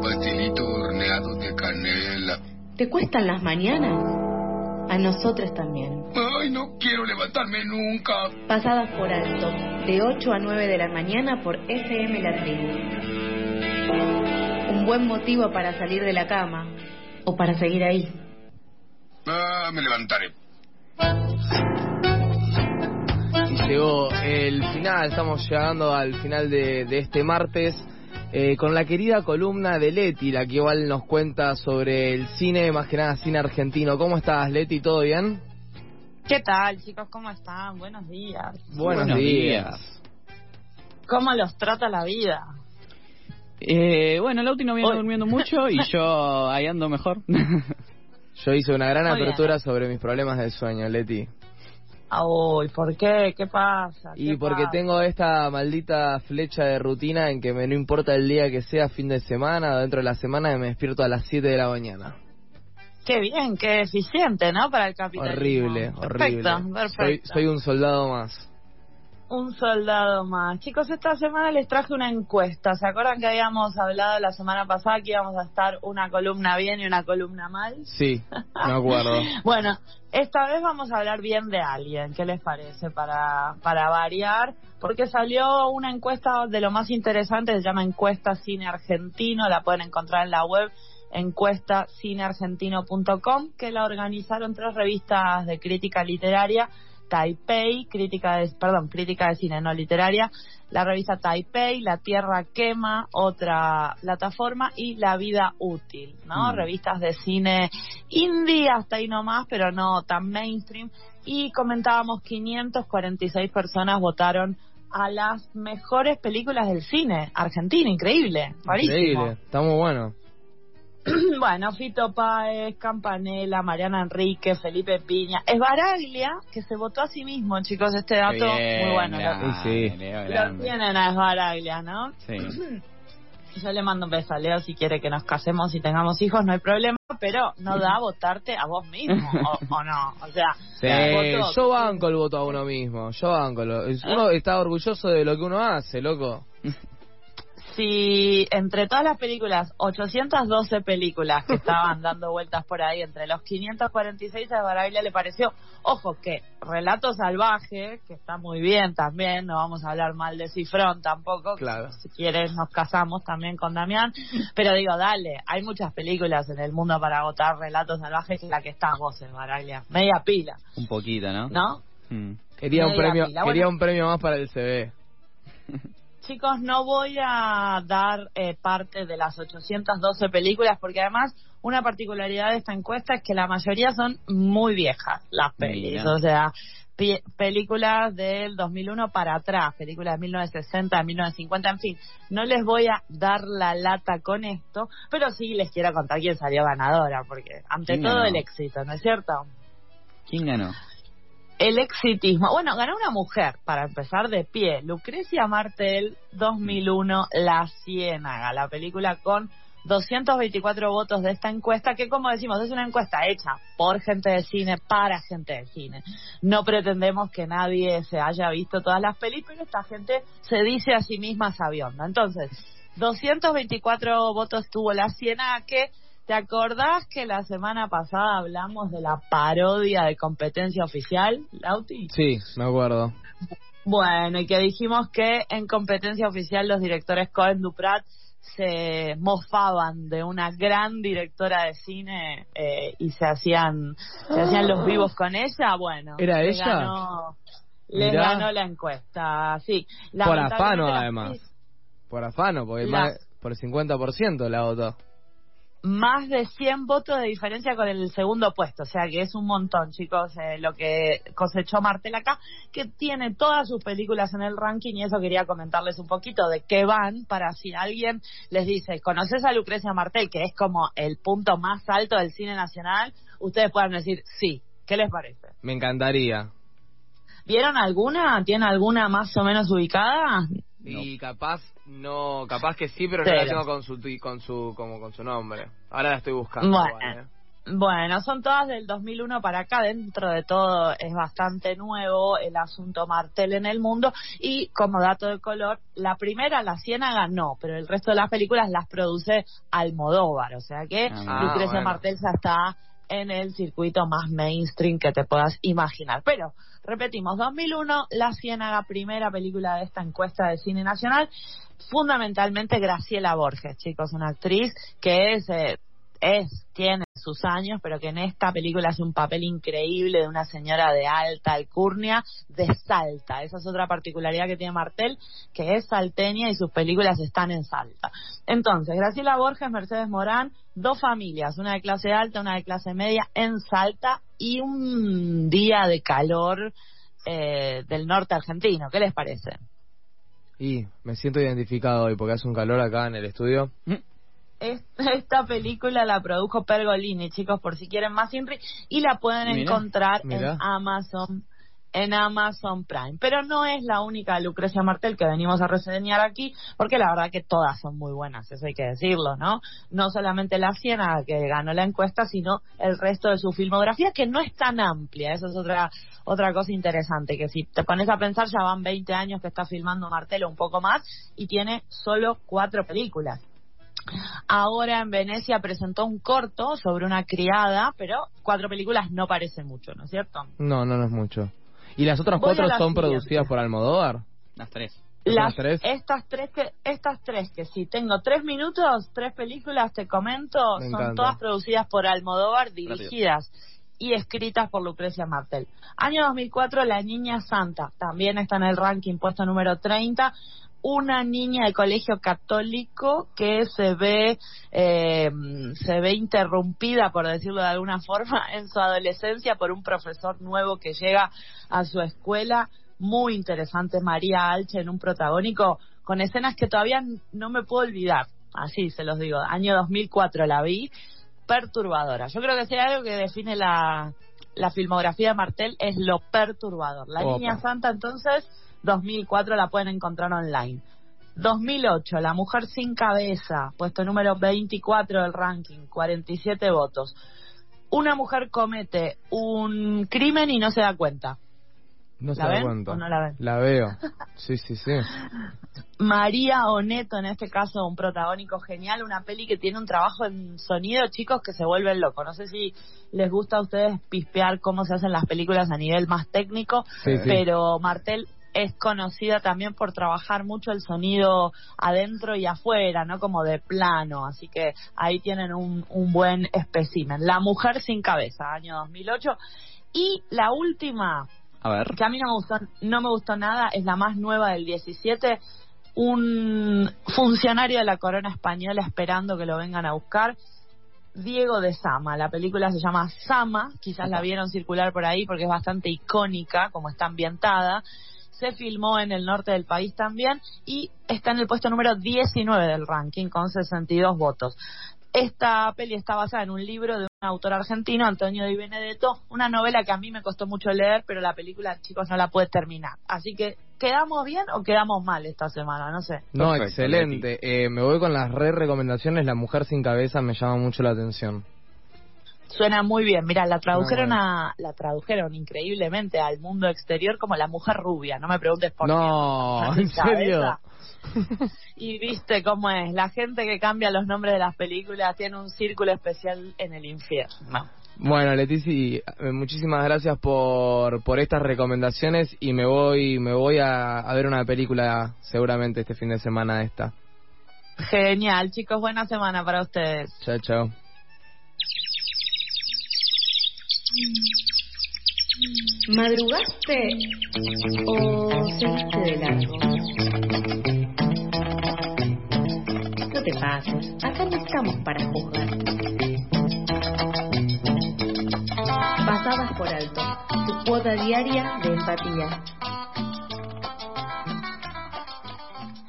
un pastelito horneado de canela. ¿Te cuestan las mañanas? A nosotros también. Ay, no quiero levantarme nunca. Pasadas por alto, de 8 a 9 de la mañana por FM La Tribu. Un buen motivo para salir de la cama o para seguir ahí. Ah, me levantaré. Y llegó el final, estamos llegando al final de, de este martes. Eh, con la querida columna de Leti, la que igual nos cuenta sobre el cine, más que nada cine argentino. ¿Cómo estás, Leti? ¿Todo bien? ¿Qué tal, chicos? ¿Cómo están? Buenos días. Buenos, Buenos días. días. ¿Cómo los trata la vida? Eh, bueno, Lauti no viene Hoy- durmiendo mucho y yo ahí ando mejor. Yo hice una gran Muy bien. apertura sobre mis problemas de sueño, Leti. Uy, ¿por qué? ¿Qué pasa? Y ¿Qué porque pasa? tengo esta maldita flecha de rutina en que me no importa el día que sea, fin de semana o dentro de la semana, me despierto a las 7 de la mañana. Qué bien, qué eficiente, ¿no? Para el capitalismo. Horrible, horrible. Perfecto, perfecto. Soy, soy un soldado más. Un soldado más. Chicos, esta semana les traje una encuesta. ¿Se acuerdan que habíamos hablado la semana pasada que íbamos a estar una columna bien y una columna mal? Sí, me acuerdo. Bueno, esta vez vamos a hablar bien de alguien. ¿Qué les parece? Para, para variar. Porque salió una encuesta de lo más interesante, se llama Encuesta Cine Argentino. La pueden encontrar en la web encuestacineargentino.com, que la organizaron tres revistas de crítica literaria. Taipei, crítica de, perdón, crítica de cine no literaria, la revista Taipei, La Tierra Quema, otra plataforma, y La Vida Útil, ¿no? Mm. Revistas de cine indie, hasta ahí nomás, pero no tan mainstream. Y comentábamos 546 personas votaron a las mejores películas del cine argentino, increíble, rarísimo. Increíble, está muy bueno. bueno, Fito Páez, Campanella, Mariana Enrique, Felipe Piña, Esbaraglia, que se votó a sí mismo, chicos, este dato Bien, muy bueno. Grande, Sí, lo tienen a Esbaraglia, ¿no? Sí. Yo le mando un beso a Leo si quiere que nos casemos y tengamos hijos, no hay problema, pero no da votarte a vos mismo, o, o no, o sea, Sí, yo banco el voto a uno mismo, yo banco. Lo, uno está orgulloso de lo que uno hace, loco. si entre todas las películas, 812 películas que estaban dando vueltas por ahí, entre los 546 a Baraglia le pareció, ojo que Relato Salvaje, que está muy bien también, no vamos a hablar mal de Cifrón tampoco, Claro. si quieres nos casamos también con Damián, pero digo, dale, hay muchas películas en el mundo para votar Relato Salvaje, que es la que está vos en Baraglia, media pila, Un poquito, ¿no? ¿no? Mm. Quería un premio, pila, quería bueno. un premio más para el CB. Chicos, no voy a dar eh, parte de las 812 películas porque además una particularidad de esta encuesta es que la mayoría son muy viejas las pelis, Mira. o sea, películas del 2001 para atrás, películas de 1960, de 1950, en fin, no les voy a dar la lata con esto, pero sí les quiero contar quién salió ganadora, porque ante ¿Quién todo ganó? el éxito, ¿no es cierto? ¿Quién ganó? El exitismo. Bueno, ganó una mujer, para empezar de pie. Lucrecia Martel, 2001, La Ciénaga, la película con 224 votos de esta encuesta, que como decimos, es una encuesta hecha por gente de cine, para gente de cine. No pretendemos que nadie se haya visto todas las películas, esta gente se dice a sí misma sabionda. Entonces, 224 votos tuvo La Ciénaga, que ¿Te acordás que la semana pasada hablamos de la parodia de competencia oficial, Lauti? Sí, me acuerdo. Bueno, y que dijimos que en competencia oficial los directores Cohen Duprat se mofaban de una gran directora de cine eh, y se hacían se hacían los vivos con ella. Bueno, ¿Era ella? ganó- les Mirá. ganó la encuesta, sí. Por afano, además. Por afano, porque La- más, por el 50% la votó. Más de 100 votos de diferencia con el segundo puesto, o sea que es un montón, chicos, eh, lo que cosechó Martel acá, que tiene todas sus películas en el ranking y eso quería comentarles un poquito de qué van para si alguien les dice, ¿conoces a Lucrecia Martel, que es como el punto más alto del cine nacional? Ustedes puedan decir, sí, ¿qué les parece? Me encantaría. ¿Vieron alguna? ¿Tiene alguna más o menos ubicada? Y capaz no, capaz que sí, pero no Cero. la tengo con su con su como con su nombre. Ahora la estoy buscando. Bueno. igual, ¿eh? Bueno, son todas del 2001 para acá. Dentro de todo es bastante nuevo el asunto Martel en el mundo. Y como dato de color, la primera, La Ciénaga, no, pero el resto de las películas las produce Almodóvar. O sea que Ah, Lucrecia bueno. Martel ya está en el circuito más mainstream que te puedas imaginar. Pero, repetimos, 2001, La Ciénaga, primera película de esta encuesta de cine nacional. Fundamentalmente Graciela Borges, chicos, una actriz que es... eh, es, tiene sus años, pero que en esta película hace un papel increíble de una señora de alta alcurnia de Salta. Esa es otra particularidad que tiene Martel, que es salteña y sus películas están en Salta. Entonces, Graciela Borges, Mercedes Morán, dos familias, una de clase alta, una de clase media, en Salta y un día de calor eh, del norte argentino. ¿Qué les parece? Y me siento identificado hoy porque hace un calor acá en el estudio. Es- Esta película la produjo Pergolini, chicos, por si quieren más info, y la pueden encontrar en Amazon en Amazon Prime. Pero no es la única Lucrecia Martel que venimos a reseñar aquí, porque la verdad que todas son muy buenas, eso hay que decirlo, ¿no? No solamente la Siena que ganó la encuesta, sino el resto de su filmografía, que no es tan amplia. Eso es otra otra cosa interesante, que si te pones a pensar, ya van 20 años que está filmando Martel o un poco más, y tiene solo cuatro películas. Ahora en Venecia presentó un corto sobre una criada, pero cuatro películas no parece mucho, ¿no es cierto? No, no, no es mucho. ¿Y las otras Voy cuatro la son siguiente. producidas por Almodóvar? Las tres. ¿Son Las, tres? Estas tres que estas tres que sí tengo tres minutos, tres películas te comento, Me son encanta. todas producidas por Almodóvar, dirigidas y escritas por Lucrecia Martel. Año 2004, La Niña Santa, también está en el ranking puesto número 30. Una niña de colegio católico que se ve eh, se ve interrumpida, por decirlo de alguna forma, en su adolescencia por un profesor nuevo que llega a su escuela muy interesante María Alche en un protagónico con escenas que todavía no me puedo olvidar. Así se los digo. Año 2004 la vi, perturbadora. Yo creo que hay algo que define la, la filmografía de Martel es lo perturbador. La Opa. Niña Santa entonces 2004 la pueden encontrar online. 2008, La Mujer Sin Cabeza, puesto número 24 del ranking, 47 votos. Una mujer comete un crimen y no se da cuenta. No se ¿La da ven cuenta. no la ven? La veo. Sí, sí, sí. María Oneto, en este caso, un protagónico genial, una peli que tiene un trabajo en sonido, chicos, que se vuelven locos. No sé si les gusta a ustedes pispear cómo se hacen las películas a nivel más técnico, Sí, sí. pero Martel es conocida también por trabajar mucho el sonido adentro y afuera, ¿no? Como de plano, así que ahí tienen un, un buen espécimen. La mujer sin cabeza, año 2008. Y la última, A ver. que a mí no me gustó, no me gustó nada, es la más nueva del 17, un funcionario de la corona española esperando que lo vengan a buscar. Diego de Sama, la película se llama Sama, quizás la vieron circular por ahí porque es bastante icónica, como está ambientada. Se filmó en el norte del país también y está en el puesto número 19 del ranking con 62 votos. Esta peli está basada en un libro de un autor argentino, Antonio Di Benedetto, una novela que a mí me costó mucho leer, pero la película, chicos, no la puede terminar. Así que, ¿quedamos bien o quedamos mal esta semana? No sé. No, Perfecto, excelente. Eh, me voy con las re recomendaciones. La mujer sin cabeza me llama mucho la atención. Suena muy bien. Mira, la tradujeron a, la tradujeron increíblemente al mundo exterior como la mujer rubia. No me preguntes por No, qué. ¿en serio? Y viste cómo es. La gente que cambia los nombres de las películas tiene un círculo especial en el infierno. Bueno, Letici, eh, muchísimas gracias por, por estas recomendaciones y me voy me voy a, a ver una película seguramente este fin de semana esta. Genial, chicos. Buena semana para ustedes. Chao, chao. ¿Madrugaste o seguiste de largo? No te pases, acá no estamos para juzgar. Pasadas por alto, tu cuota diaria de empatía.